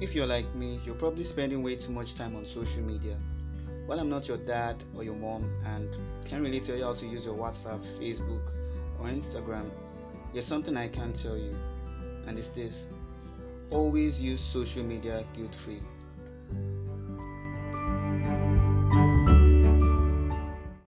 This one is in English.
if you're like me, you're probably spending way too much time on social media. While I'm not your dad or your mom and can't really tell you how to use your WhatsApp, Facebook, or Instagram, there's something I can tell you, and it's this always use social media guilt free.